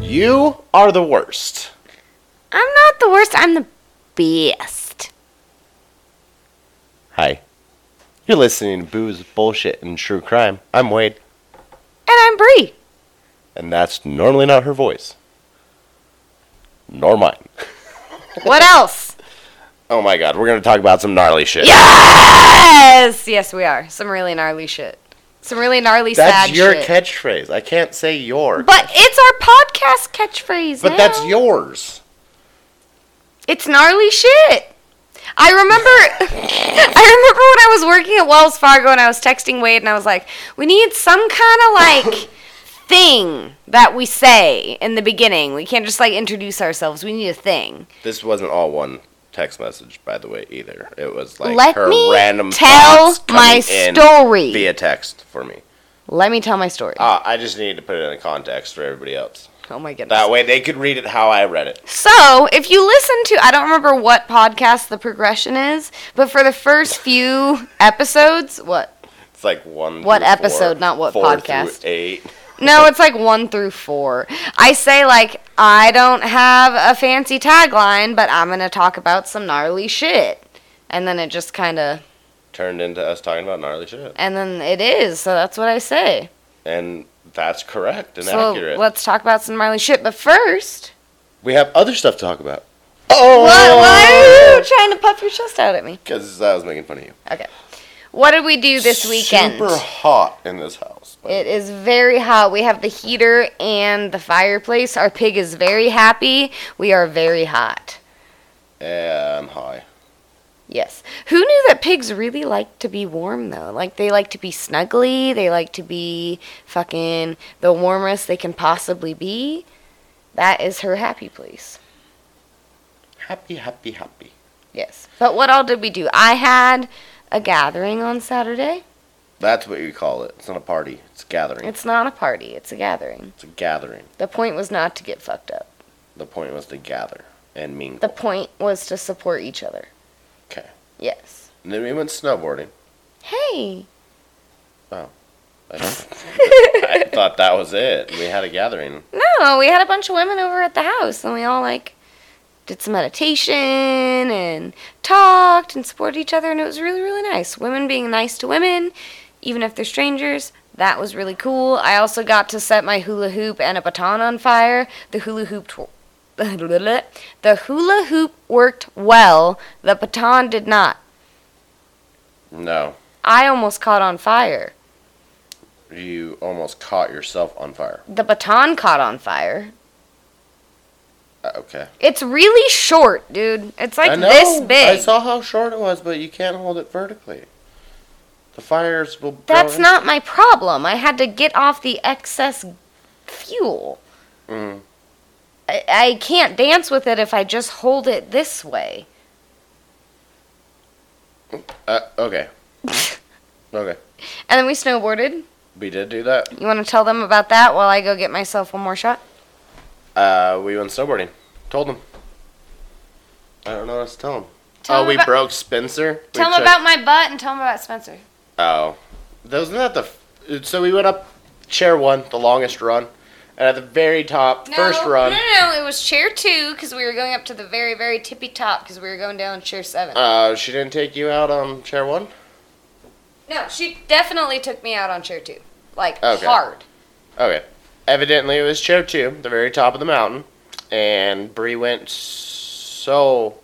You are the worst. I'm not the worst. I'm the best. Hi. You're listening to Booze, Bullshit, and True Crime. I'm Wade, And I'm Bree. and that's normally not her voice. Nor mine. What else? Oh my god, we're gonna talk about some gnarly shit. yes! Yes, we are. Some really gnarly shit. Some really gnarly That's sad your shit. catchphrase. I can't say your. but it's our podcast catchphrase. but now. that's yours. It's gnarly shit. I remember I remember when I was working at Wells Fargo and I was texting Wade and I was like, we need some kind of like thing that we say in the beginning. We can't just like introduce ourselves. We need a thing. This wasn't all one text message, by the way, either. It was like Let her me random tell my story. via text for me. Let me tell my story. Uh, I just needed to put it in context for everybody else. oh my goodness. That way they could read it how I read it. So, if you listen to, I don't remember what podcast the progression is, but for the first few episodes, what? It's like one. What episode, four, not what podcast. Eight. No, it's like one through four. I say, like, I don't have a fancy tagline, but I'm going to talk about some gnarly shit. And then it just kind of, Turned into us talking about gnarly shit, and then it is, so that's what I say. and that's correct and so accurate. let's talk about some gnarly shit. But first, we have other stuff to talk about. what, Oh, why are you oh! trying to puff your chest out at me? Because I was making fun of you. Okay. What did we do this weekend? Super hot in this house. It is very hot. We have the heater and the fireplace. Our pig is very happy. We are very hot. and high. Yes. Who knew that pigs really like to be warm though? Like they like to be snuggly. They like to be fucking the warmest they can possibly be. That is her happy place. Happy, happy, happy. Yes. But what all did we do? I had a gathering on Saturday. That's what you call it. It's not a party. It's a gathering. It's not a party, it's a gathering. It's a gathering. The point was not to get fucked up. The point was to gather and mingle. The point was to support each other. Okay. Yes. And then we went snowboarding. Hey. Oh. I, I thought that was it. We had a gathering. No, we had a bunch of women over at the house and we all like did some meditation and talked and supported each other and it was really really nice. Women being nice to women even if they're strangers. That was really cool. I also got to set my hula hoop and a baton on fire. The hula hoop tw- the hula hoop worked well. The baton did not. No. I almost caught on fire. You almost caught yourself on fire. The baton caught on fire. Uh, okay. It's really short, dude. It's like know. this big. I saw how short it was, but you can't hold it vertically. The fires will. That's in- not my problem. I had to get off the excess fuel. Mm. I, I can't dance with it if I just hold it this way. Uh, okay. okay. And then we snowboarded. We did do that. You want to tell them about that while I go get myself one more shot? Uh, we went snowboarding. Told them. I don't know what else to tell them. Tell oh, 'em we about- broke Spencer. We Tell them took- about my butt and tell them about Spencer. Oh, wasn't that the? f- So we went up chair one, the longest run, and at the very top, first run. No, no, no. It was chair two because we were going up to the very, very tippy top because we were going down chair seven. Uh, she didn't take you out on chair one. no, she definitely took me out on chair two. Like, Okay. hard. Okay. Evidently, it was chair two, the very top of the mountain, and Bree went so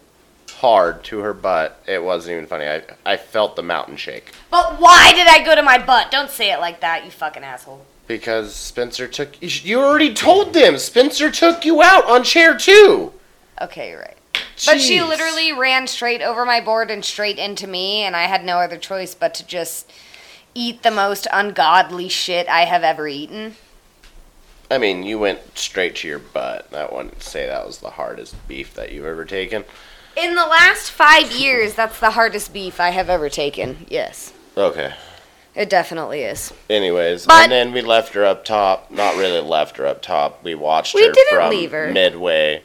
hard to her butt, it wasn't even funny. I I felt the mountain shake But why did I go to my butt? Don't say it like that, you fucking asshole. because Spencer took. you sh- You already told them Spencer took you out on chair two. Okay, you're right. But she Jeez. literally ran straight over my board and straight into me, and I had no other choice but to just eat the most ungodly shit I have ever eaten. I mean, you went straight to your butt. I wouldn't say that was the hardest beef that you've ever taken. In the last five years, that's the hardest beef I have ever taken. Yes. Okay. It definitely is. Anyways, But- and then we left her up top. Not really left her up top. We watched We her didn't from leave her. midway.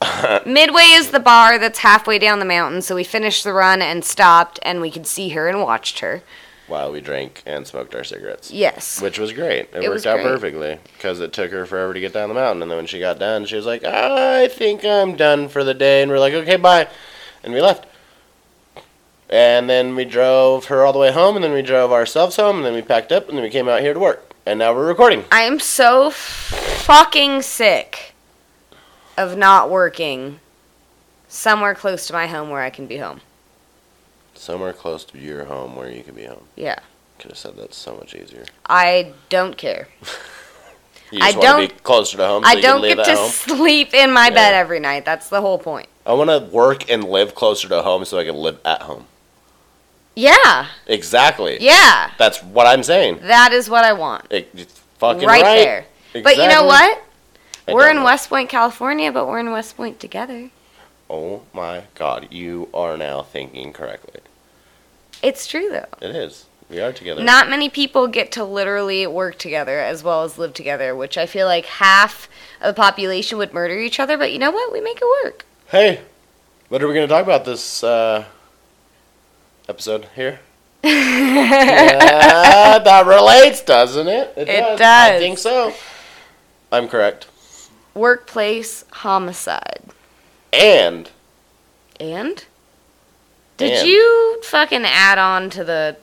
Midway is the bar that's halfway down the mountain, so we finished the run and stopped, and we could see her and watched her. While we drank and smoked our cigarettes. Yes. Which was great. It, It worked out great. perfectly because it took her forever to get down the mountain. And then when she got done, she was like, I think I'm done for the day. And we're like, okay, bye. And we left. And then we drove her all the way home. And then we drove ourselves home. And then we packed up. And then we came out here to work. And now we're recording. I am so fucking sick of not working somewhere close to my home where I can be home. Somewhere close to your home where you can be home. Yeah. Could have said that so much easier. I don't care. You I just want to be closer to home so I don't get to home? sleep in my bed every night. That's the whole point. I want to work and live closer to home so I can live at home. Yeah. Exactly. Yeah. That's what I'm saying. That is what I want. It, it's fucking right, right, there. But you know what? I we're in know. West Point, California, but we're in West Point together. Oh my god, you are now thinking correctly. It's true though. It is. We are together. Not many people get to literally work together as well as live together, which I feel like half of the population would murder each other, but you know what? We make it work. Hey, what are we going to talk about this uh, episode here? yeah, that relates, doesn't it? It I does. think so. I'm correct. Workplace homicide. And And? Did And. you fucking add on to the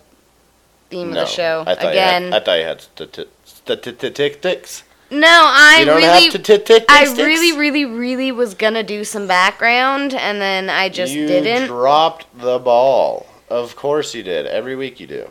theme no, of the show I thought again? Had, I thought you had stati- statistics. no, I You don't really have statistics. I really, really, really was gonna do some background, and then I just you didn't. You dropped the ball. Of course you did. Every week you do.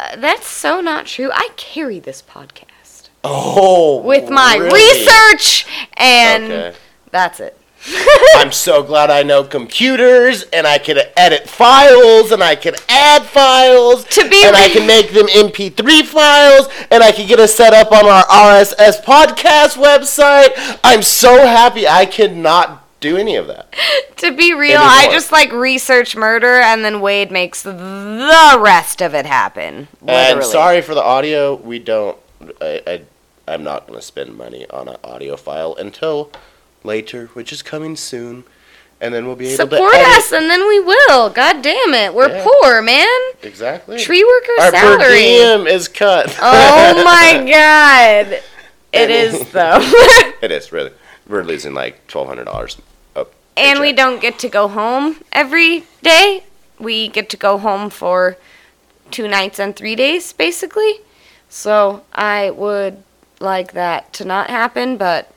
Uh, that's so not true. I carry this podcast Oh, with my really? research, and Okay. that's it. I'm so glad I know computers and I can edit files and I can add files To be and I can make them MP3 files and I can get us set up on our RSS podcast website. I'm so happy I cannot do any of that. to be real, I just like research murder, and then Wade makes the rest of it happen. Literally. And sorry for the audio. We don't. I, I I'm not going to spend money on an audio file until later, which is coming soon, and then we'll be able Support to edit. us, and then we will. God damn it, we're Yeah. poor, man. Exactly. Tree worker Our per salary. diem is cut. Oh my god. It is though. It is really. We're losing like twelve hundred dollars. and we don't get to go home every day. We get to go home for two nights and three days, basically. So I would like that to not happen, but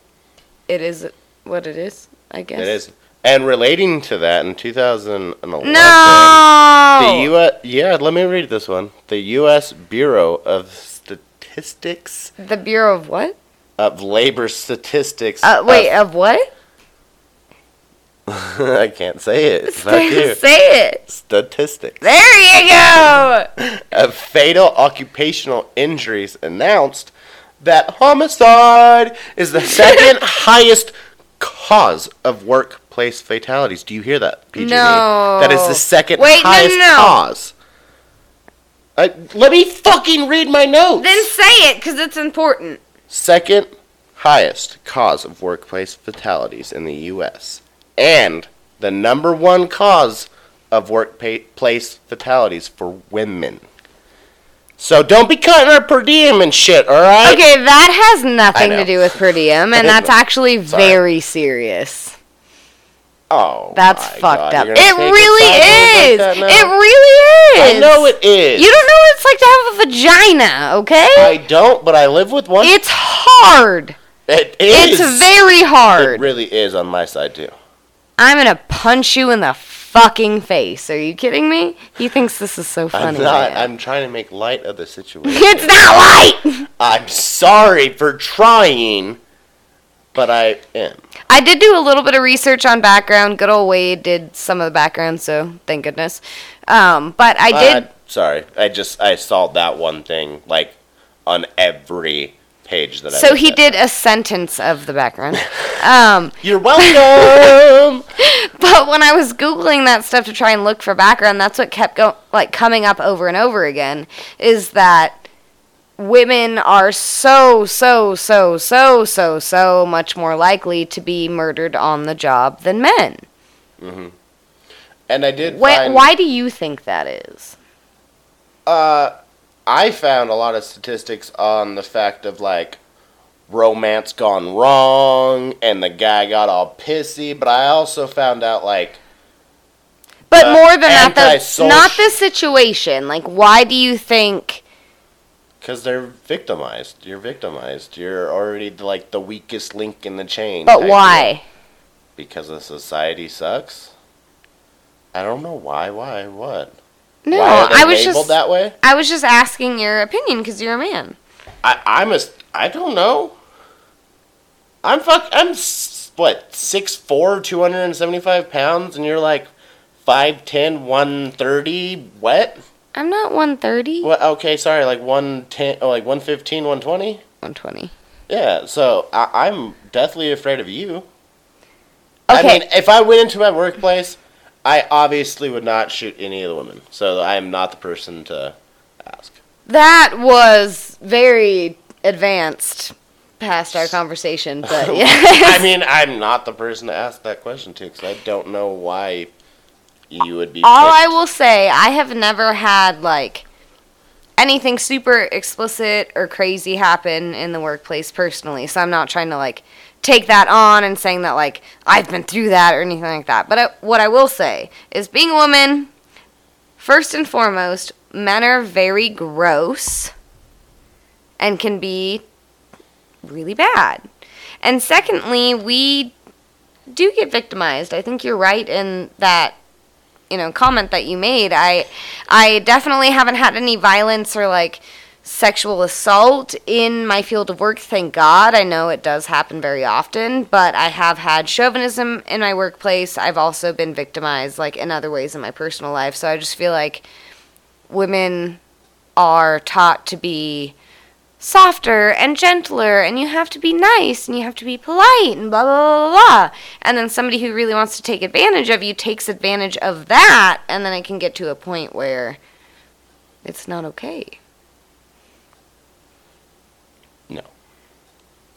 it is what it is, I guess. It is. And relating to that, in 2011, No. the U.S. Yeah, let me read this one. The U.S. Bureau of Statistics The Bureau of what? of Labor Statistics. Uh, wait, of what? I can't say it. Fuck you. Say it. Statistics There you go. of fatal occupational injuries announced that homicide is the second highest cause of workplace fatalities. Do you hear that, PG? No. That is the second Wait, no, no, highest no. cause. I, let me fucking read my notes. Then say it, because it's important. Second highest cause of workplace fatalities in the U.S. and the number one cause of workplace fatalities for women. So don't be cutting our per diem and shit, all right? Okay, that has nothing to do with per diem, and that's actually very serious. Oh, That's fucked God, up. It really is. like it really is. I know it is. You don't know what it's like to have a vagina, okay? I don't, but I live with one. it's hard. it is. It's very hard. It really is on my side too. I'm gonna punch you in the fucking face. Are you kidding me? He thinks this is so funny. I'm not. man. I'm trying to make light of the situation. it's not light. I'm sorry for trying, but I am. I did do a little bit of research on background. Good old Wade did some of the background, so thank goodness. Um, but I did. Uh, sorry, I just I saw that one thing like on every page that I. so he did a sentence of the background. Um, You're welcome. But when I was googling that stuff to try and look for background, that's what kept go like coming up over and over again is that women are so so so so so so much more likely to be murdered on the job than men. Mhm. And I did Why, why do you think that is? Uh, I found a lot of statistics on the fact of like romance gone wrong and the guy got all pissy, but I also found out like But Uh, more than that, antisocial- not the situation. Like, why do you think? because they're victimized. You're victimized. You're already like the weakest link in the chain. But why? Because the society sucks. I don't know why. Why? What? No, why are they I was just that way? I was just asking your opinion because you're a man. I, I'm a. I don't know. I'm fuck. I'm what six four, two hundred and seventy five pounds, and you're like 5'10", 130, Wet? I'm not 130. What? Okay, sorry, like one ten, oh, like 115, 120? 120. Yeah. So I, I'm deathly afraid of you. Okay. I mean, if I went into my workplace, I obviously would not shoot any of the women. So I am not the person to ask. That was very advanced past our conversation, but yeah. I mean, I'm not the person to ask that question to because I don't know why you would be. All I will say, I have never had like anything super explicit or crazy happen in the workplace personally. So I'm not trying to like take that on and saying that like I've been through that or anything like that. But I, what I will say is being a woman, first and foremost, men are very gross and can be really bad. And secondly, we do get victimized. I think you're right in that you know comment that you made. I I definitely haven't had any violence or like sexual assault in my field of work. Thank God. I know it does happen very often, but I have had chauvinism in my workplace. I've also been victimized like in other ways in my personal life. So I just feel like women are taught to be softer and gentler and you have to be nice and you have to be polite and blah blah blah blah and then somebody who really wants to take advantage of you takes advantage of that and then it can get to a point where it's not okay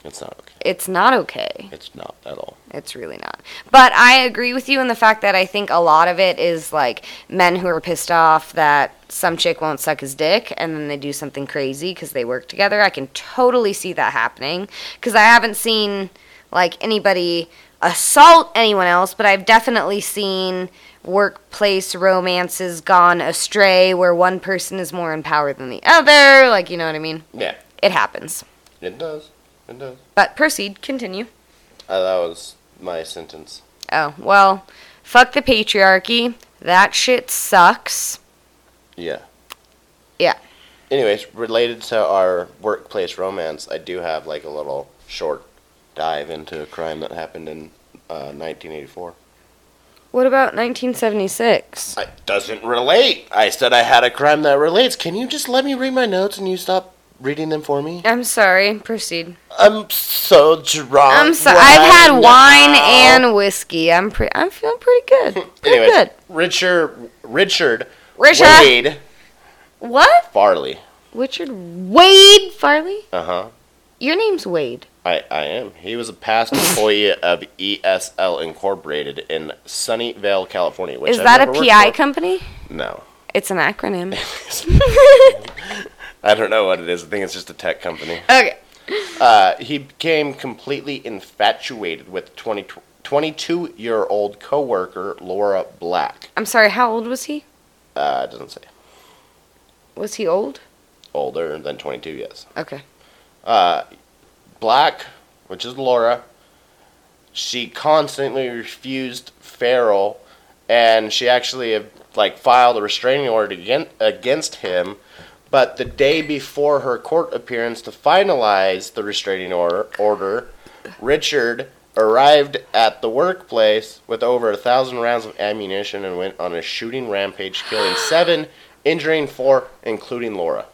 It's not okay. it's not okay It's not at all. It's really not. But I agree with you in the fact that I think a lot of it is like men who are pissed off that some chick won't suck his dick and then they do something crazy because they work together. I can totally see that happening because I haven't seen like anybody assault anyone else, but I've definitely seen workplace romances gone astray where one person is more in power than the other. Like, you know what I mean? Yeah, It happens. it does. It does. But proceed, continue. Uh, that was my sentence. Oh, well, fuck the patriarchy. That shit sucks. Yeah. Yeah. Anyways, related to our workplace romance, I do have like a little short dive into a crime that happened in uh, 1984. What about 1976? It doesn't relate. I said I had a crime that relates. Can you just let me read my notes and you stop reading them for me? I'm sorry. Proceed. I'm so drunk. I'm sorry. right I've had wine and whiskey. I'm pre- I'm feeling pretty good. Pretty Anyways, good. Richard Richard Richard. Wade What? Farley. Richard Wade Farley? Uh huh. Your name's Wade. I, I am. He was a past employee of ESL Incorporated in Sunnyvale, California. Which Is I've that a PI company? No. It's an acronym. I don't know what it is. I think it's just a tech company. okay. Uh, he became completely infatuated with 20, 22 year old coworker Laura Black. I'm sorry. How old was he? Uh, it doesn't say. Was he old? Older than 22, yes. Okay. Uh, Black, which is Laura, she constantly refused Farrell, and she actually uh, like filed a restraining order against, against him. But the day before her court appearance to finalize the restraining order, order Richard arrived at the workplace with over a thousand rounds of ammunition and went on a shooting rampage, killing seven, injuring four, including Laura.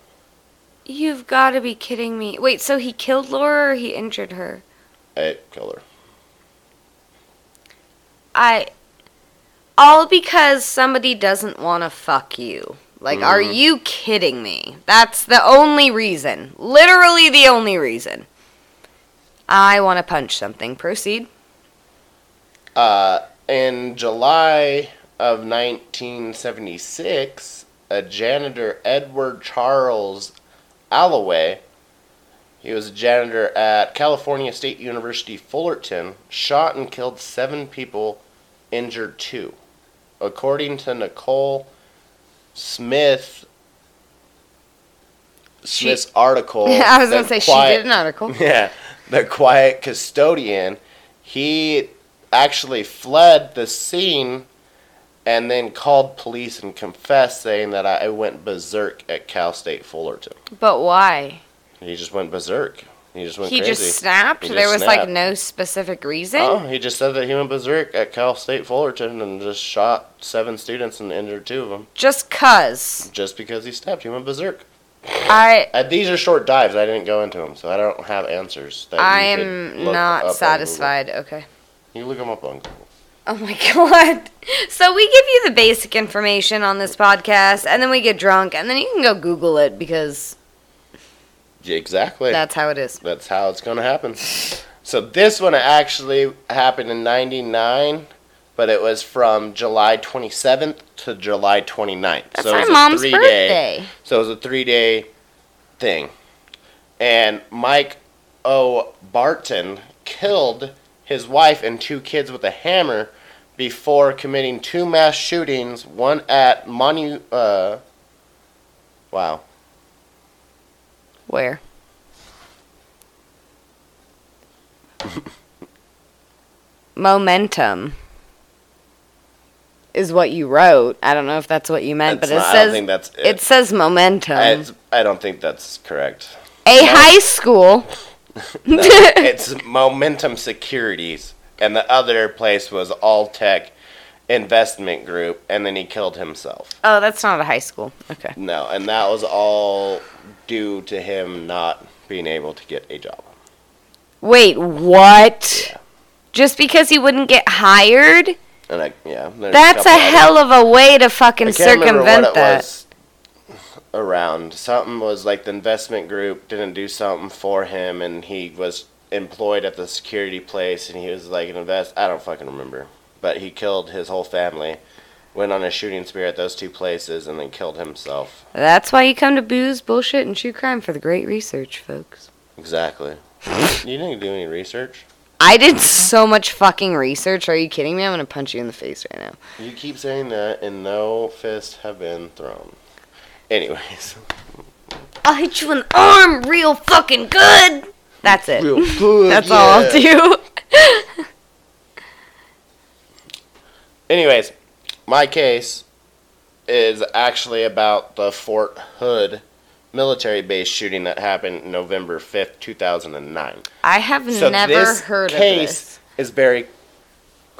You've got to be kidding me. Wait, so he killed Laura or he injured her? I killed her. I All because somebody doesn't want to fuck you. Like, are Mhm. you kidding me? That's the only reason. Literally the only reason. I want to punch something. Proceed. Uh, in July of 1976, a janitor, Edward Charles Allaway, he was a janitor at California State University Fullerton, shot and killed seven people, injured two. According to Nicole Smith, She- Smith's article, I was gonna say she did an article. yeah, the quiet custodian, he actually fled the scene and then called police and confessed, saying that I went berserk at Cal State Fullerton. But why? He just went berserk. He just went He crazy. just snapped? He there just was like no specific reason? Oh, he just said that he went berserk at Cal State Fullerton and just shot seven students and injured two of them. Just cuz. Just because he snapped, he went berserk. I Uh, these are short dives. I didn't go into them, so I don't have answers. That I am not satisfied. Okay. You look them up on Google. Oh my god. So we give you the basic information on this podcast and then we get drunk and then you can go Google it because exactly. that's how it is. That's how it's going to happen. So this one actually happened in 99, but it was from July 27th to July 29th. That's so it my was a mom's birthday. So it was a three day thing. And Mike O. Barton killed his wife and two kids with a hammer before committing two mass shootings, one at Monu. Uh, wow. Where? Momentum is what you wrote. I don't know if that's what you meant, That's but it not- I don't says think that's it. it says momentum. I, I don't think that's correct. a high school. No, it's Momentum Securities, and the other place was All Tech Investment Group, and then he killed himself. Oh, that's not a high school. Okay. No, and that was all due to him not being able to get a job. Wait, what? Yeah. Just because he wouldn't get hired? And I, yeah, That's a other- hell of a way to fucking circumvent that. was around. Something was like the investment group didn't do something for him, and he was employed at the security place, and he was like an invest. I don't fucking remember, but he killed his whole family. Went on a shooting spree at those two places, and then killed himself. That's why you come to booze, bullshit, and true crime for the great research, folks. Exactly. you didn't do any research. I did so much fucking research. Are you kidding me? I'm gonna punch you in the face right now. You keep saying that, and no fists have been thrown. Anyways, I'll hit you in the arm real fucking good. That's it. real good. That's all I'll do. Anyways, my case is actually about the Fort Hood military base shooting that happened November 5th, 2009. I have So never this heard of the case this. is very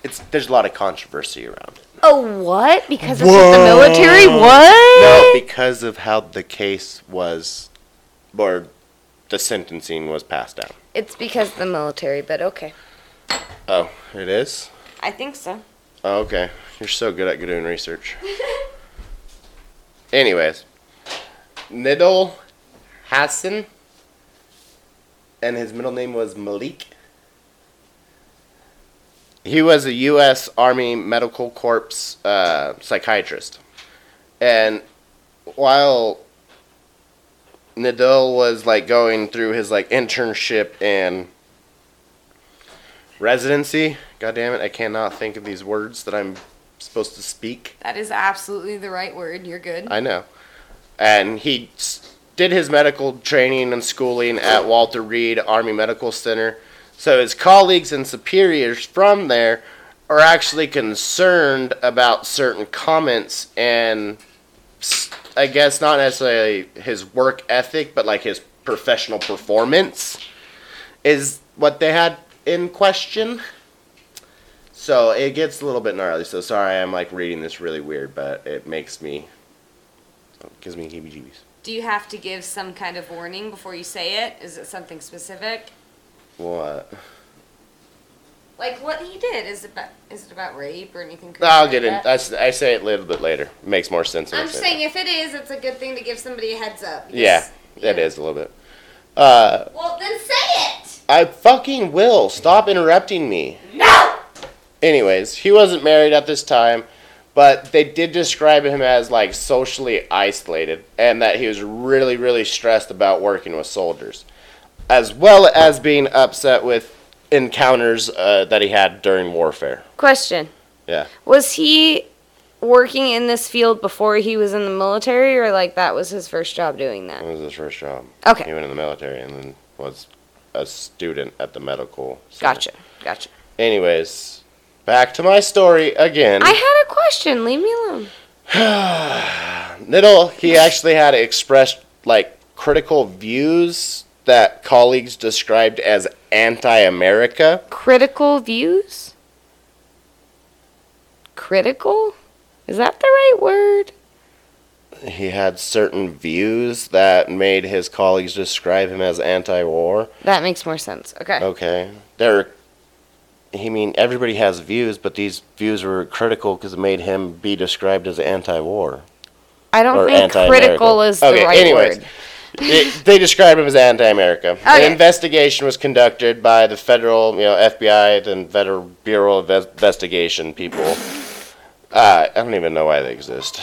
it's there's a lot of controversy around it. Oh, what? Because it's with the military? What? No, because of how the case was or the sentencing was passed down. It's because the military, but okay. Oh, it is? I think so. Oh, okay. You're so good at doing research. Anyways, Nidal Hasan, and his middle name was Malik. He was a U.S. Army Medical Corps uh, psychiatrist. And while Nidal was like going through his like internship and residency, god damn it, I cannot think of these words that I'm supposed to speak. That is absolutely the right word. You're good. I know. And he did his medical training and schooling at Walter Reed Army Medical Center. So his colleagues and superiors from there are actually concerned about certain comments and I guess not necessarily his work ethic, but like his professional performance is what they had in question. So it gets a little bit gnarly. So sorry, I'm like reading this really weird, but it makes me it gives me heebie-jeebies. Do you have to give some kind of warning before you say it? Is it something specific? What? Like what he did is it about is it about rape or anything? I'll like get in. I, I, say it a little bit later. It makes more sense. I'm just that. saying, if it is, it's a good thing to give somebody a heads up. Yeah, It is a little bit. Uh, Well, then say it. I fucking will. Stop interrupting me. No. Anyways, he wasn't married at this time, but they did describe him as like socially isolated and that he was really, really stressed about working with soldiers, as well as being upset with encounters uh, that he had during warfare. Question. Yeah. Was he working in this field before he was in the military, or like that was his first job doing that? That was his first job. Okay. He went in the military and then was a student at the medical. center. Gotcha. Gotcha. Anyways, back to my story again. I had a question. Leave me alone. Little, he actually had expressed like critical views that colleagues described as anti-America. Critical views? Critical? Is that the right word? He had certain views that made his colleagues describe him as anti-war. That makes more sense. Okay. Okay, there. He mean everybody has views, but these views were critical because it made him be described as anti-war. I don't think anti-America. critical is the right anyways. word. They, they described him as anti-America. Okay. An investigation was conducted by the federal, you know, FBI, then Federal Bureau of Ves- Investigation people. Uh, I don't even know why they exist.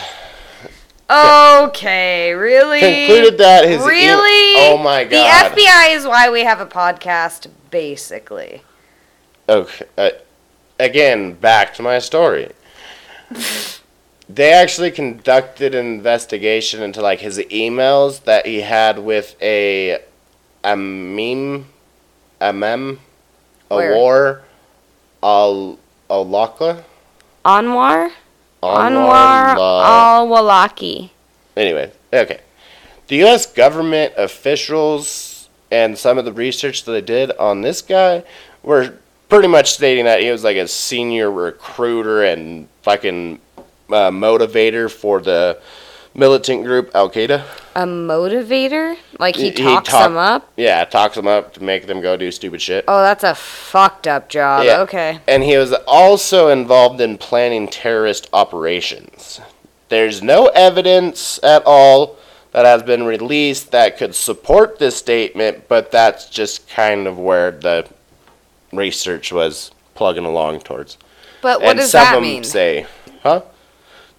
Okay, really? Concluded that his e- Really? oh my god. The FBI is why we have a podcast, basically. Okay. Uh, again, back to my story. they actually conducted an investigation into like his emails that he had with a a meme, a mem, a Where? war, a Olaka, Anwar? La- Anwar al Walaki. Anyway, okay. The U.S. government officials and some of the research that they did on this guy were pretty much stating that he was like a senior recruiter and fucking uh, motivator for the militant group Al Qaeda. A motivator? Like he He- talks talk- them up? Yeah, talks them up to make them go do stupid shit. Oh, that's a fucked up job. Yeah. Okay. And he was also involved in planning terrorist operations. There's no evidence at all that has been released that could support this statement, but that's just kind of where the research was plugging along towards. But what and does some that of them mean? say, huh?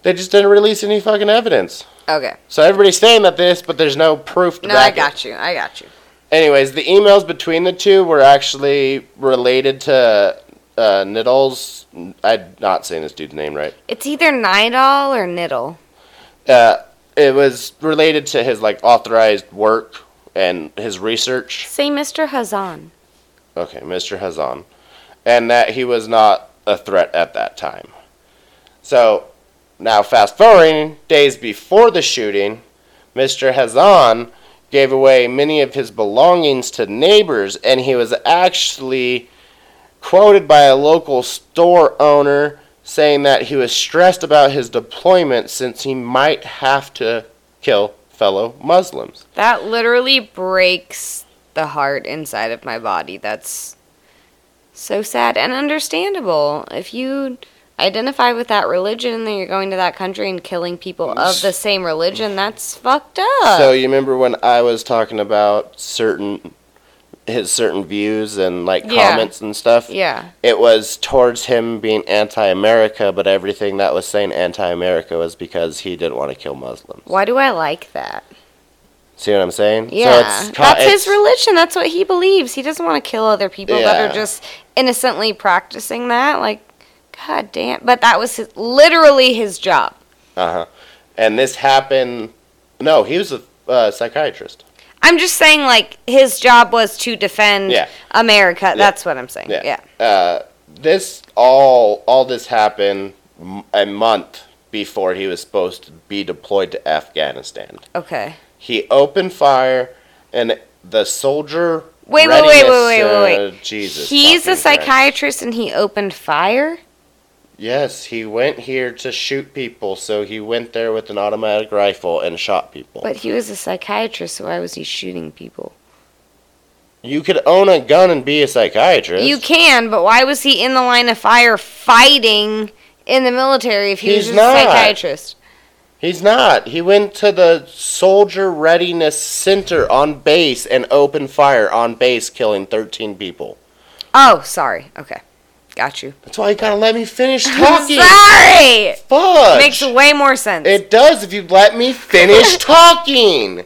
They just didn't release any fucking evidence. Okay. So everybody's saying that this, but there's no proof to No, I back it. got you. I got you. Anyways, the emails between the two were actually related to uh, Niddles. I'm not saying this dude's name right. It's either Nidal or Niddle. Uh, it was related to his like authorized work and his research. Say Mr. Hazan. Okay, Mr. Hazan, and that he was not a threat at that time. So now, fast forwarding days before the shooting, Mr. Hazan gave away many of his belongings to neighbors, and he was actually quoted by a local store owner saying that he was stressed about his deployment since he might have to kill fellow Muslims. That literally breaks the heart inside of my body. That's so sad and understandable. If you identify with that religion, then you're going to that country and killing people of the same religion, that's fucked up. So you remember when I was talking about certain his certain views and like Yeah. comments and stuff? yeah. It was towards him being anti-America, but everything that was saying anti-America was because he didn't want to kill Muslims. Why do I like that? See what I'm saying? Yeah. so it's, that's his religion. That's what he believes. He doesn't want to kill other people that are just innocently practicing that. Like, god damn. But that was his, literally his job. Uh-huh. And this happened. No, he was a uh, psychiatrist. I'm just saying, like, his job was to defend Yeah. America. That's what I'm saying. Yeah. Uh, this all all this happened m- a month before he was supposed to be deployed to Afghanistan. Okay. He opened fire, and the soldier. Wait, wait, wait, wait, wait, wait, wait. uh, Jesus. He's a psychiatrist and he opened fire? Yes, he went here to shoot people, so he went there with an automatic rifle and shot people. But he was a psychiatrist, so why was he shooting people? You could own a gun and be a psychiatrist. You can, but why was he in the line of fire fighting in the military if he He's was just not. a psychiatrist? He's not. He went to the Soldier Readiness Center on base and opened fire on base, killing 13 people. Oh, sorry. Okay. Got you. That's why you gotta let me finish I'm talking. sorry! Fudge. Makes way more sense. It does if you let me finish talking.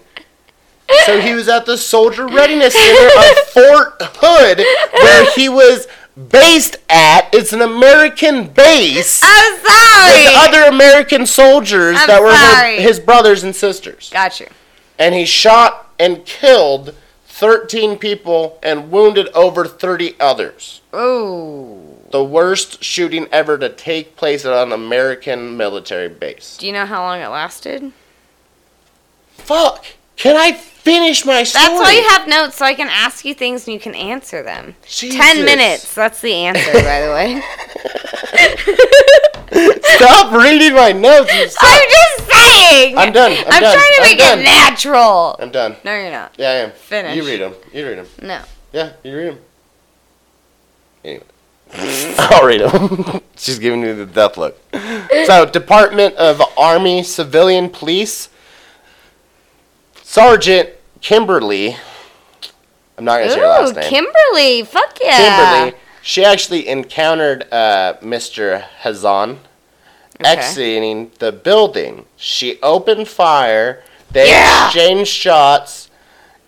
So he was at the Soldier Readiness Center of Fort Hood, where he was based at. It's an American base I'm sorry! with other American soldiers I'm that were his, his brothers and sisters. Got you. And he shot and killed 13 people and wounded over 30 others. Ooh. The worst shooting ever to take place at an American military base. Do you know how long it lasted? Fuck! Can I finish my story? That's why you have notes so I can ask you things and you can answer them. Jesus. Ten minutes. That's the answer, by the way. Stop reading my notes. you. I'm just saying. I'm done. I'm I'm done. trying to I'm make done. it natural. I'm done. No, you're not. Yeah, I am. Finish. You read them. You read them. No. Yeah, you read them. Anyway. I'll read them. She's giving me the death look. So, Department of Army Civilian Police Sergeant Kimberly. I'm not gonna say her last name. Kimberly. Fuck yeah. Kimberly. She actually encountered uh, Mr. Hazan Okay. exiting the building. She opened fire. They Yeah. exchanged shots.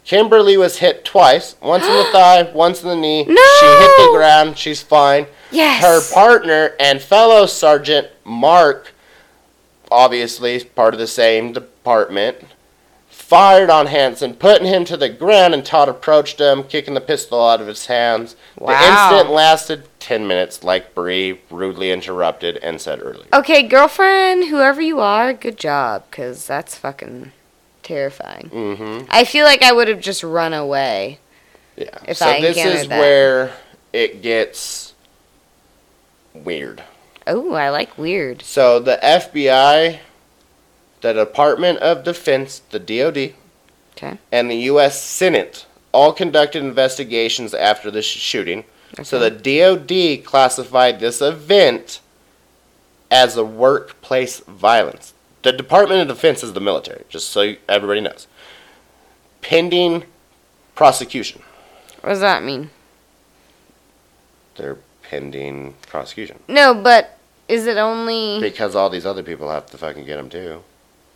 Kimberly was hit twice, once in the thigh, once in the knee. No! She hit the ground. She's fine. Yes. Her partner and fellow sergeant Mark, obviously part of the same department, fired on Hanson, putting him to the ground, and Todd approached him, kicking the pistol out of his hands. The Wow. incident lasted 10 minutes, like Bree rudely interrupted and said earlier. Okay, girlfriend, whoever you are, good job, because that's fucking terrifying. Mm-hmm. I feel like I would have just run away. Yeah. If so I this is that. where it gets weird. Oh, I like weird. So the FBI, the Department of Defense, the DoD, Okay. and the U.S. Senate all conducted investigations after the sh- shooting. So the DoD classified this event as a workplace violence. The Department of Defense is the military, just so everybody knows. Pending prosecution. What does that mean? They're pending prosecution No, but is it only? because all these other people have to fucking get them too.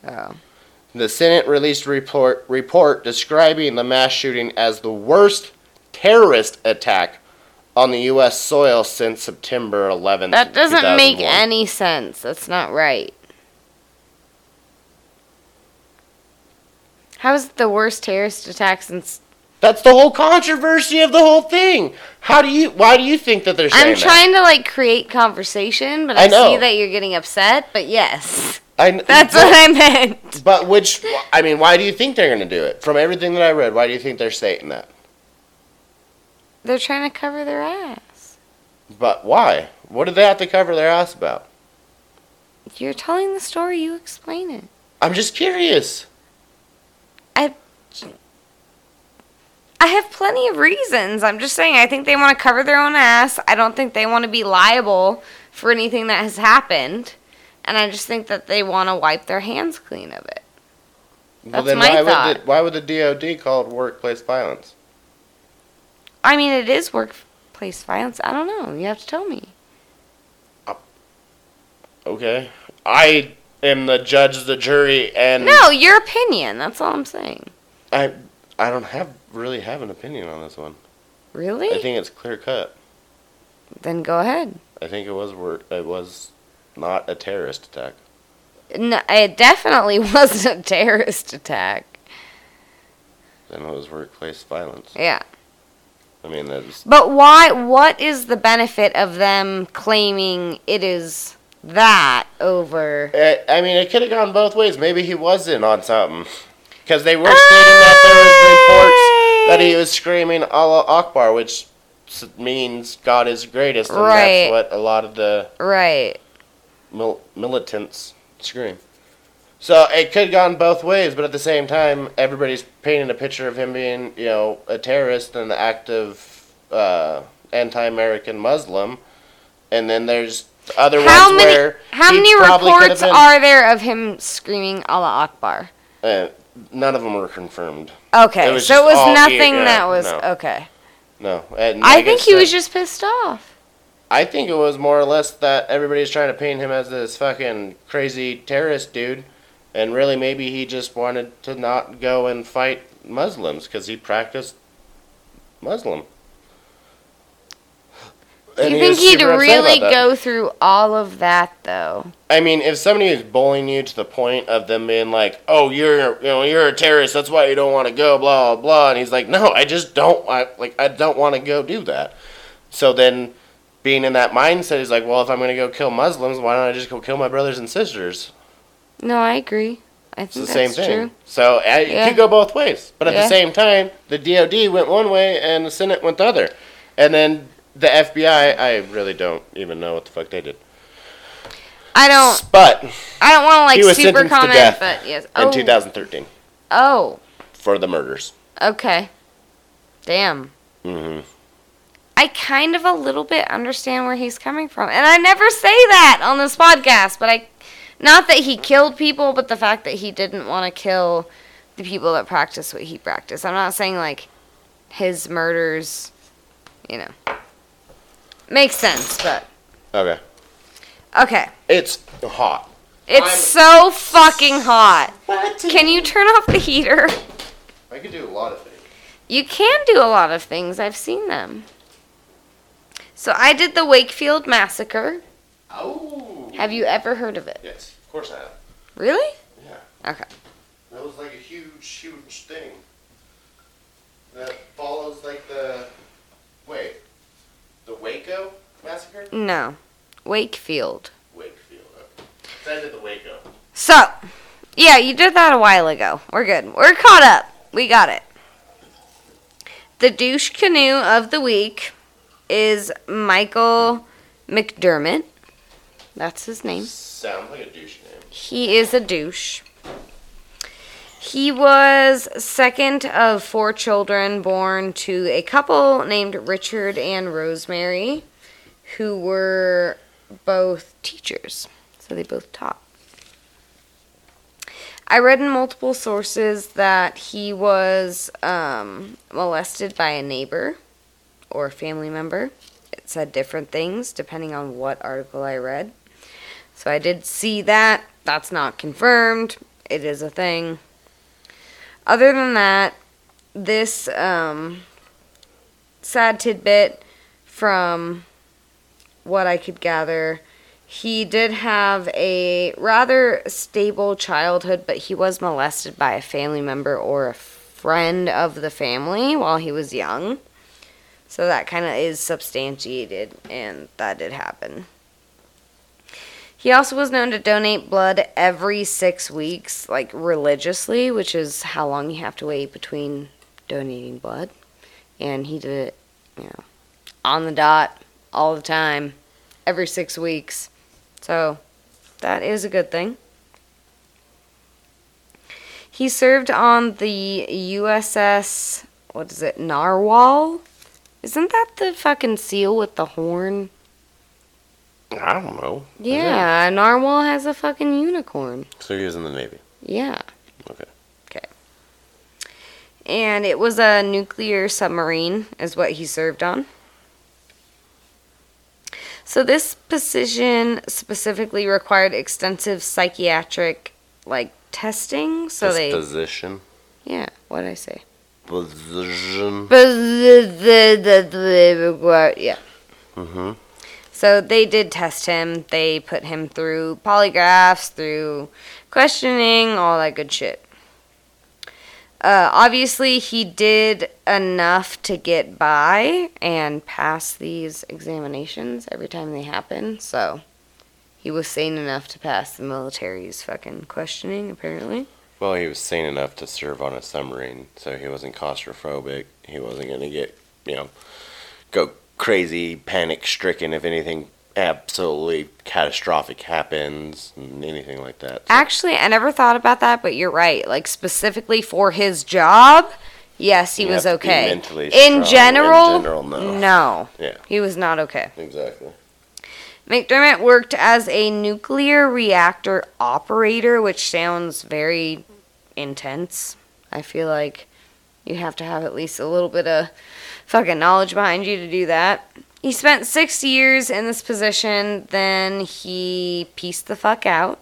Oh. The Senate released a report report describing the mass shooting as the worst terrorist attack on the U.S. soil since September 11th. That doesn't make any sense. That's not right. How is it the worst terrorist attack since? That's the whole controversy of the whole thing. How do you? Why do you think that they're I'm that? trying to like create conversation, but I I, see that you're getting upset. But yes, I that's but, what I meant. But which? I mean, why do you think they're going to do it? From everything that I read, why do you think they're saying that? They're trying to cover their ass. But why? What do they have to cover their ass about? You're telling the story. You explain it. I'm just curious. I. I have plenty of reasons. I'm just saying, I think they want to cover their own ass. I don't think they want to be liable for anything that has happened. And I just think that they want to wipe their hands clean of it. well, then my why thought. would the, why would the DoD call it workplace violence? I mean, it is workplace violence. I don't know. You have to tell me. Uh, okay. I am the judge, the jury, and No, your opinion. That's all I'm saying. I I don't have really have an opinion on this one. Really? I think it's clear cut. then go ahead. I think it was work. It was not a terrorist attack. No, it definitely wasn't a terrorist attack. Then it was workplace violence. Yeah. I mean, that's But why? What is the benefit of them claiming it is that over? I, I mean, it could have gone both ways. Maybe he was in on something. Because they were stating that there was reports that he was screaming Allah Akbar, which means God is greatest. And Right. that's what a lot of the Right. Mil- militants scream. So it could have gone both ways, but at the same time, everybody's painting a picture of him being, you know, a terrorist and an active uh, anti-American Muslim, and then there's other How ones many where how many reports are there of him screaming Allah Akbar? Uh, none of them were confirmed. Okay, It so it was nothing yeah, that was no. okay. No, and I like think he was just pissed off. I think it was more or less that everybody's trying to paint him as this fucking crazy terrorist dude, and really maybe he just wanted to not go and fight Muslims because he practiced Muslim. And you he think he'd really go through all of that though? I mean, if somebody is bullying you to the point of them being like, "Oh, you're you know you're a terrorist, that's why you don't want to go," blah blah blah, and he's like, "No, I just don't I, like I don't want to go do that." So then, being in that mindset, he's like, "Well, if I'm gonna go kill Muslims, why don't I just go kill my brothers and sisters?" No, I agree. I It's the same thing. true. So uh, it Yeah. could go both ways, but at Yeah. the same time, the DoD went one way and the Senate went the other, and then the FBI, I really don't even know what the fuck they did. I don't. But I don't want to like He was super sentenced to death but yes. in Oh, 2013 oh, for the murders. okay. Damn. hmm I kind of a little bit understand where he's coming from. And I never say that on this podcast, but I not that he killed people, but the fact that he didn't want to kill the people that practice what he practiced. I'm not saying like his murders, you know. Makes sense, but Okay. okay. It's hot. It's so fucking hot. What? Can you turn off the heater? I could do a lot of things. You can do a lot of things. I've seen them. So I did the Wakefield massacre. Oh. Have you ever heard of it? Yes, of course I have. Really? Yeah. Okay. That was like a huge, huge thing. That follows like the. Wait. The Waco massacre? No. Wakefield. Wakefield. Okay. So I did the Waco. So, yeah, you did that a while ago. We're good. We're caught up. We got it. The douche canoe of the week is Michael McDermott. That's his name. Sounds like a douche name. He is a douche. He was second of four children born to a couple named Richard and Rosemary, who were both teachers. So they both taught. I read in multiple sources that he was um, molested by a neighbor or family member. It said different things depending on what article I read. So I did see that. That's not confirmed. It is a thing. Other than that, this um, sad tidbit from what I could gather, he did have a rather stable childhood, but he was molested by a family member or a friend of the family while he was young. So that kind of is substantiated, and that did happen. He also was known to donate blood every six weeks, like religiously, which is how long you have to wait between donating blood. And he did it, you know, on the dot, all the time, every six weeks. So that is a good thing. He served on the USS, what is it, Narwhal? Isn't that the fucking seal with the horn? I don't know. Is Yeah, Narwhal has a fucking unicorn. So he was in the Navy. Yeah. Okay. Okay. And it was a nuclear submarine, is what he served on. So this position specifically required extensive psychiatric like testing. So they Disposition. yeah, what did I say? Position. Yeah. Mm-hmm. So they did test him. They put him through polygraphs, through questioning, all that good shit. Uh, obviously, he did enough to get by and pass these examinations every time they happen. So he was sane enough to pass the military's fucking questioning, apparently. Well, he was sane enough to serve on a submarine, so he wasn't claustrophobic. He wasn't going to get, you know, go crazy, panic stricken if anything absolutely catastrophic happens and anything like that. So, Actually, I never thought about that, but you're right. Like specifically for his job, yes, he You was have to be okay. mentally strong. In In general, general, no. no, yeah, he was not okay. exactly. McDermott worked as a nuclear reactor operator, which sounds very intense. I feel like you have to have at least a little bit of fucking knowledge behind you to do that. He spent six years in this position, then he pieced the fuck out.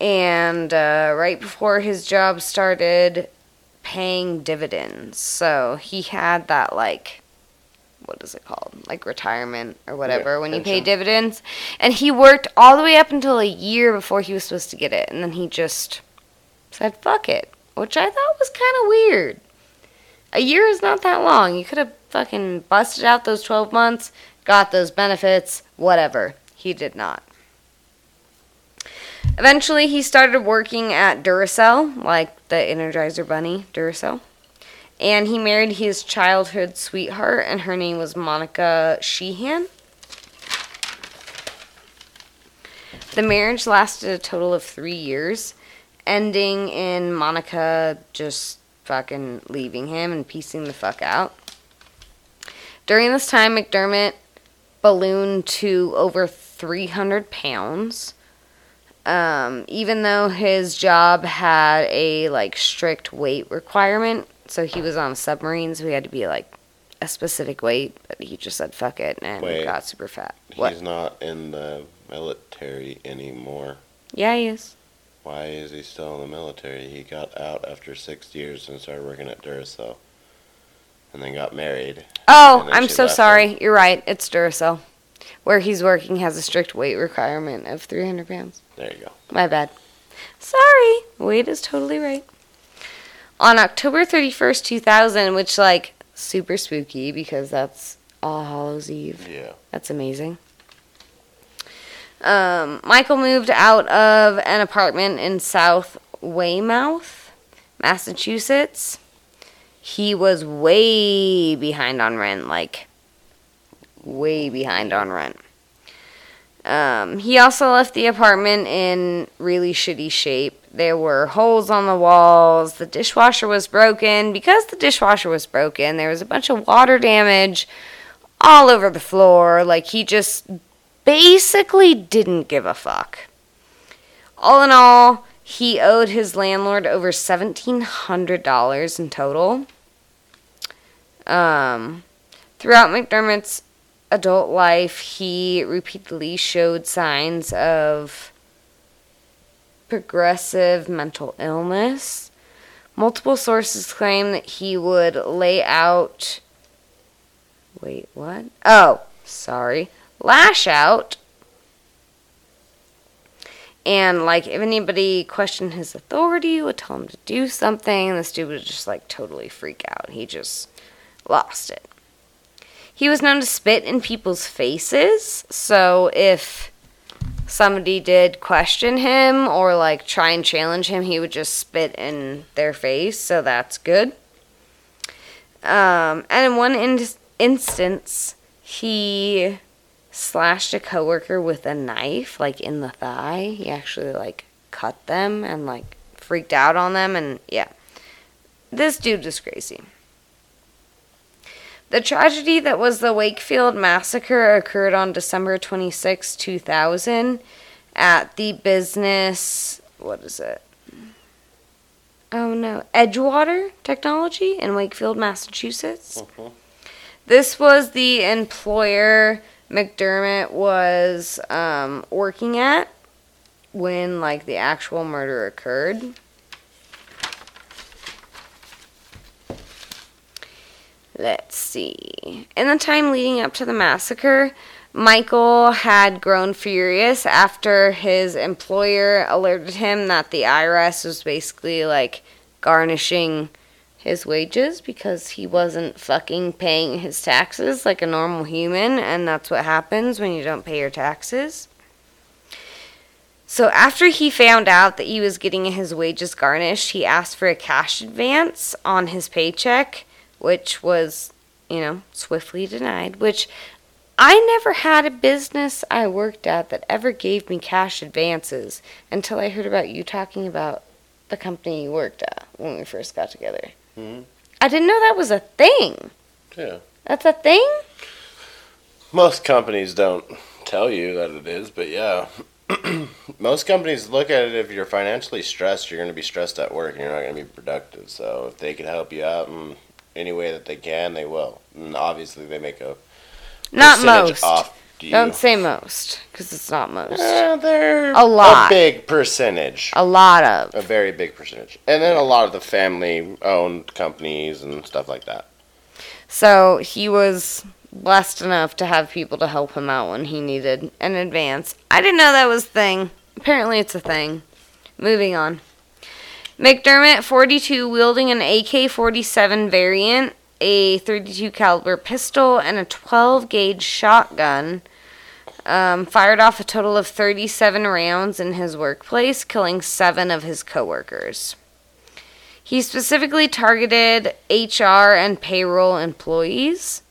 And uh, right before his job started paying dividends. So he had that, like, what is it called? Like retirement or whatever Yeah, when you pay dividends. And he worked all the way up until a year before he was supposed to get it. And then he just said, fuck it. Which I thought was kind of weird. A year is not that long. You could have fucking busted out those 12 months, got those benefits, whatever. He did not. Eventually, he started working at Duracell, like the Energizer Bunny, Duracell. And he married his childhood sweetheart, and her name was Monica Sheehan. The marriage lasted a total of three years, ending in Monica just fucking leaving him and piecing the fuck out. During this time, McDermott ballooned to over 300 pounds. Um, even though his job had a like strict weight requirement, so he was on submarines, so he had to be like a specific weight, but he just said fuck it and Wait. got super fat. What? He's not in the military anymore. Yeah, he is. Why is he still in the military? He got out after six years and started working at Duracell, and then got married. Oh, I'm so sorry. You're right. It's Duracell. Where he's working has a strict weight requirement of 300 pounds. There you go. My bad. Sorry. Wade is totally right. On October 31st, 2000, which, like, super spooky because that's All Hallows Eve. Yeah. That's amazing. Um, Michael moved out of an apartment in South Weymouth, Massachusetts. He was way behind on rent, like way behind on rent. Um, he also left the apartment in really shitty shape. There were holes on the walls. The dishwasher was broken. Because the dishwasher was broken, there was a bunch of water damage all over the floor. Like, he just basically didn't give a fuck. All in all, he owed his landlord over $1,700 in total. Um, throughout McDermott's adult life, he repeatedly showed signs of progressive mental illness. Multiple sources claim that he would lay out. Wait, what? Oh, sorry. Lash out. And, like, if anybody questioned his authority, would tell him to do something, this dude would just, like, totally freak out. He just lost it. He was known to spit in people's faces, so if somebody did question him or like try and challenge him, he would just spit in their face, so that's good. Um, and in one in- instance, he slashed a coworker with a knife, like in the thigh. He actually like cut them and like freaked out on them, and yeah, this dude was crazy. The tragedy that was the Wakefield massacre occurred on December 26, 2000, at the business. What is it? Oh no, Edgewater Technology in Wakefield, Massachusetts. Mhm. This was the employer McDermott was um, working at when like the actual murder occurred. Let's see. In the time leading up to the massacre, Michael had grown furious after his employer alerted him that the IRS was basically like garnishing his wages because he wasn't fucking paying his taxes like a normal human, and that's what happens when you don't pay your taxes. So after he found out that he was getting his wages garnished, he asked for a cash advance on his paycheck, which was, you know, swiftly denied, which I never had a business I worked at that ever gave me cash advances until I heard about you talking about the company you worked at when we first got together. Mhm. I didn't know that was a thing. Yeah. That's a thing? Most companies don't tell you that it is, but yeah. Most companies look at it if you're financially stressed, you're going to be stressed at work and you're not going to be productive. So if they can help you out in any way that they can, they will. And obviously, they make a Not most. off you. Don't say most, because it's not most. Eh, they're A lot. a big percentage. A lot of. A very big percentage. And then a lot of the family owned companies and stuff like that. So he was blessed enough to have people to help him out when he needed an advance. I didn't know that was a thing. Apparently, it's a thing. Moving on. McDermott, 42, wielding an AK-47 variant, a 32 caliber pistol, and a 12 gauge shotgun. Um, fired off a total of 37 rounds in his workplace, killing seven of his coworkers. He specifically targeted HR and payroll employees.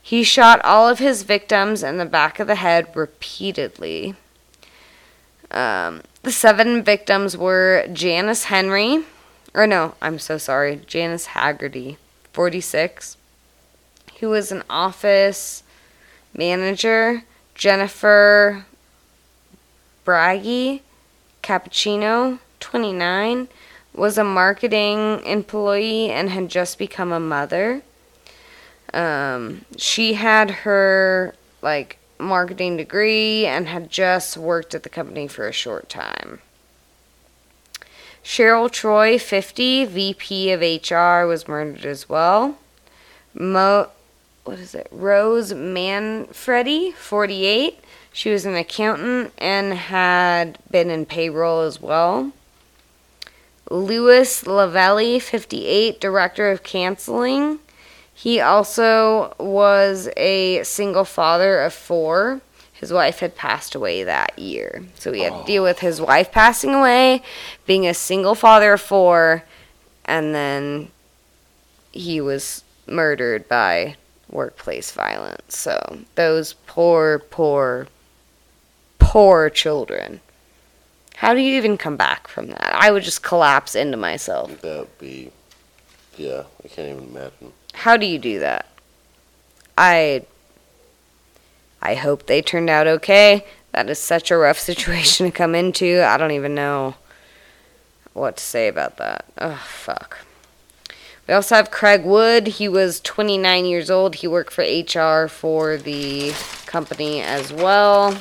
He shot all of his victims in the back of the head repeatedly. Um, the seven victims were Janice Henry, or no, I'm so sorry, Janice Hagerty, 46, who was an office manager, Jennifer Braggy Cappuccino, 29, was a marketing employee and had just become a mother. Um, she had her like marketing degree and had just worked at the company for a short time. Cheryl Troy, 50, VP of HR, was murdered as well. Mo, what is it? Rose Manfredi, 48. She was an accountant and had been in payroll as well. Louis Lavelli, 58, director of canceling. He also was a single father of four. His wife had passed away that year. So he had to deal with his wife passing away, being a single father of four, and then he was murdered by workplace violence. So those poor, poor, poor children. How do you even come back from that? I would just collapse into myself. That would be, yeah, I can't even imagine. How do you do that? I I hope they turned out okay. That is such a rough situation to come into. I don't even know what to say about that. Oh, fuck. We also have Craig Wood. He was 29 years old. He worked for HR for the company as well.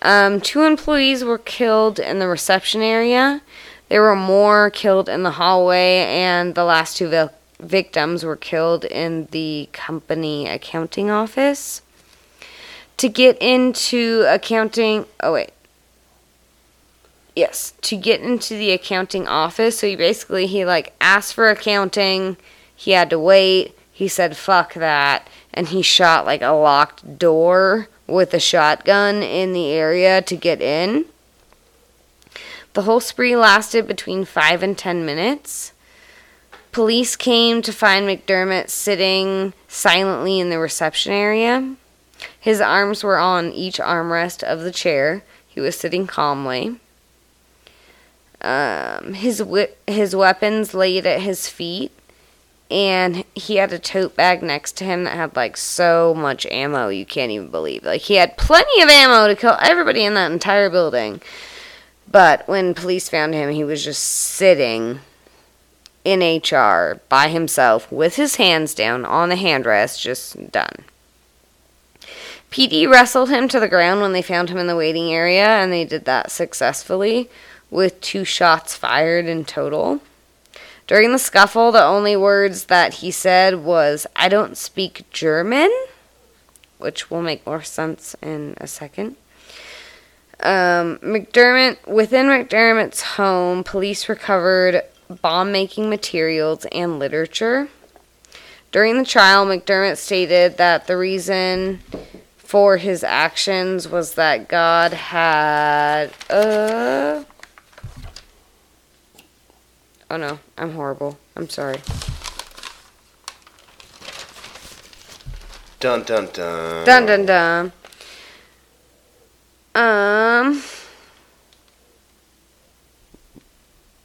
Um, two employees were killed in the reception area. There were more killed in the hallway, and the last two victims were killed in the company accounting office. To get into accounting, oh wait. Yes, to get into the accounting office, so he basically he like asked for accounting, he had to wait. He said fuck that and he shot like a locked door with a shotgun in the area to get in. The whole spree lasted between five and ten minutes. Police came to find McDermott sitting silently in the reception area. His arms were on each armrest of the chair. He was sitting calmly. Um, his wi- his weapons laid at his feet, and he had a tote bag next to him that had like so much ammo you can't even believe. Like he had plenty of ammo to kill everybody in that entire building. But when police found him, he was just sitting in HR by himself with his hands down on the handrest, just done. PD wrestled him to the ground when they found him in the waiting area, and they did that successfully with two shots fired in total. During the scuffle, the only words that he said was, I don't speak German, which will make more sense in a second. Um, McDermott, within McDermott's home, police recovered bomb making materials and literature. During the trial, McDermott stated that the reason for his actions was that God had, uh, oh no, I'm horrible. I'm sorry. Dun dun dun. Dun dun dun. Um,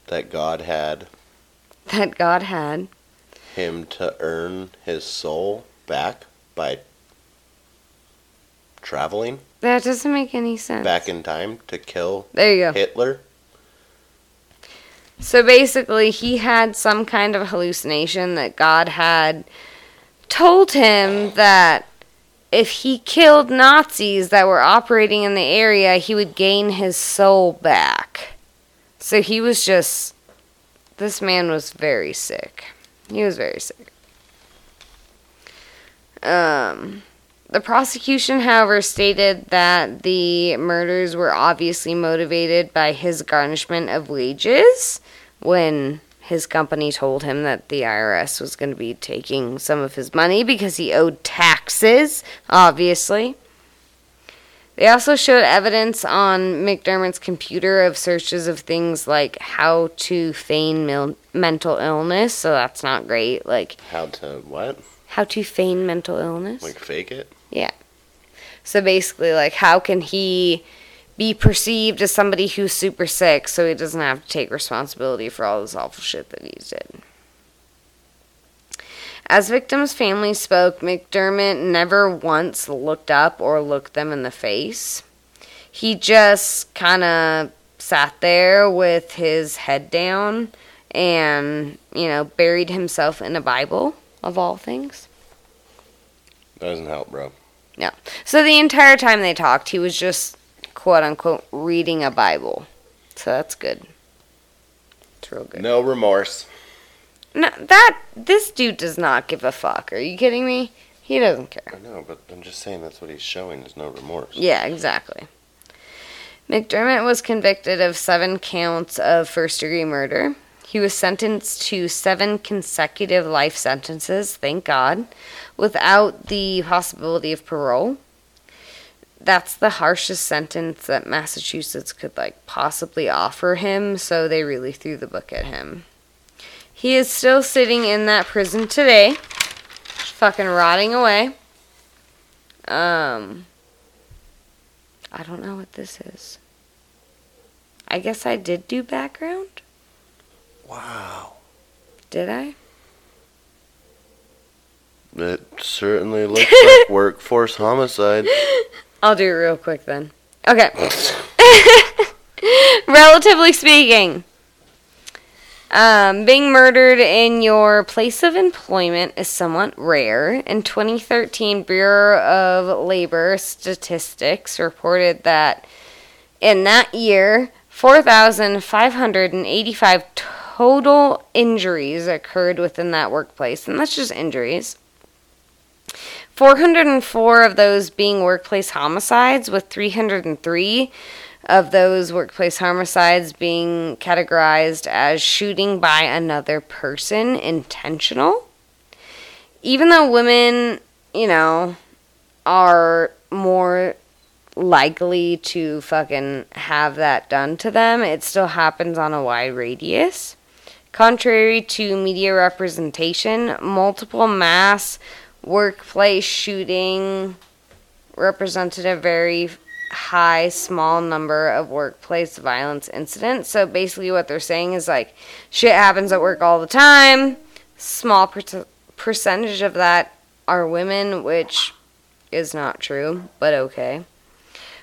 That God had that God had. him to earn his soul back by traveling That doesn't make any sense. back in time to kill There you go. Hitler. So basically, he had some kind of hallucination that God had told him that if he killed Nazis that were operating in the area, he would gain his soul back. So he was just. This man was very sick. He was very sick. Um. The prosecution, however, stated that the murders were obviously motivated by his garnishment of wages when his company told him that the IRS was going to be taking some of his money because he owed taxes, obviously. They also showed evidence on McDermott's computer of searches of things like how to feign mil- mental illness, so that's not great. Like, How to what? how to feign mental illness. Like fake it? Yeah. So basically, like, how can he be perceived as somebody who's super sick so he doesn't have to take responsibility for all this awful shit that he did? As victims' families spoke, McDermott never once looked up or looked them in the face. He just kind of sat there with his head down and, you know, buried himself in a Bible, of all things. Doesn't help, bro. Yeah. So the entire time they talked, he was just quote unquote reading a Bible. So that's good. It's real good. No remorse. No, that this dude does not give a fuck. Are you kidding me? He doesn't care. I know, but I'm just saying that's what he's showing is no remorse. Yeah, exactly. McDermott was convicted of seven counts of first degree murder. He was sentenced to seven consecutive life sentences, thank God, without the possibility of parole. That's the harshest sentence that Massachusetts could like possibly offer him, so they really threw the book at him. He is still sitting in that prison today, fucking rotting away. Um I don't know what this is. I guess I did do background. Wow. Did I? It certainly looks like workforce homicide. I'll do it real quick then. Okay. Relatively speaking, um, being murdered in your place of employment is somewhat rare. In 2013, Bureau of Labor Statistics reported that in that year, 4,585 total injuries occurred within that workplace, and that's just injuries. 404 of those being workplace homicides, with 303 of those workplace homicides being categorized as shooting by another person intentional. Even though women, you know, are more likely to fucking have that done to them, it still happens on a wide radius. Contrary to media representation, multiple mass workplace shooting represented a very high small number of workplace violence incidents. So basically what they're saying is like shit happens at work all the time. Small per- percentage of that are women, which is not true, but okay.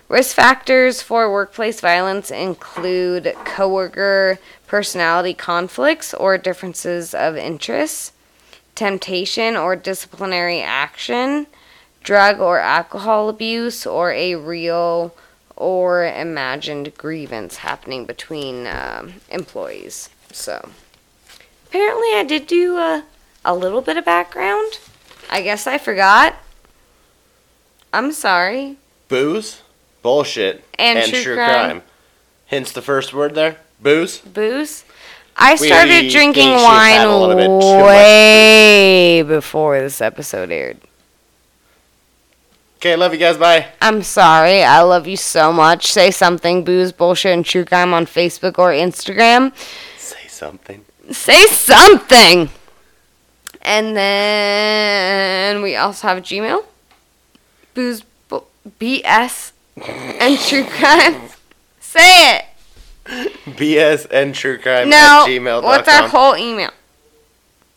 Risk factors for workplace violence include coworker personality conflicts or differences of interest, temptation or disciplinary action, drug or alcohol abuse, or a real or imagined grievance happening between um, employees. So, apparently, I did do a, a little bit of background. I guess I forgot. I'm sorry. Booze, bullshit, And true crime. Hence the first word there. Booze. Booze. I We started drinking a little wine way before this episode aired. Okay, love you guys. Bye. I'm sorry. I love you so much. Say something, booze, bullshit, and true crime on Facebook or Instagram. Say something. Say something. And then we also have Gmail. booze, bu- BS, and true crime. Say it. BS and true crime No. at gmail.com. What's our whole email?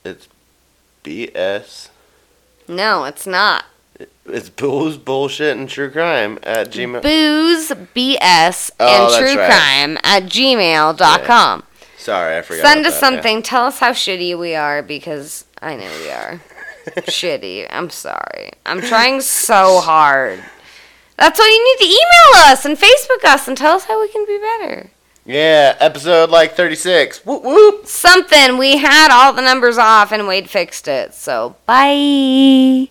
It's BS. No, it's not. It's booze, bullshit, and true crime at gmail. Booze, BS, Oh, and true right. crime at gmail.com. Sorry, I forgot. Send us that, yeah. something. Tell us how shitty we are because I know we are. shitty. I'm sorry. I'm trying so hard. That's why you need to email us and Facebook us and tell us how we can be better. Yeah, episode like 36. Whoop whoop. Something. We had all the numbers off and Wade fixed it. So, bye.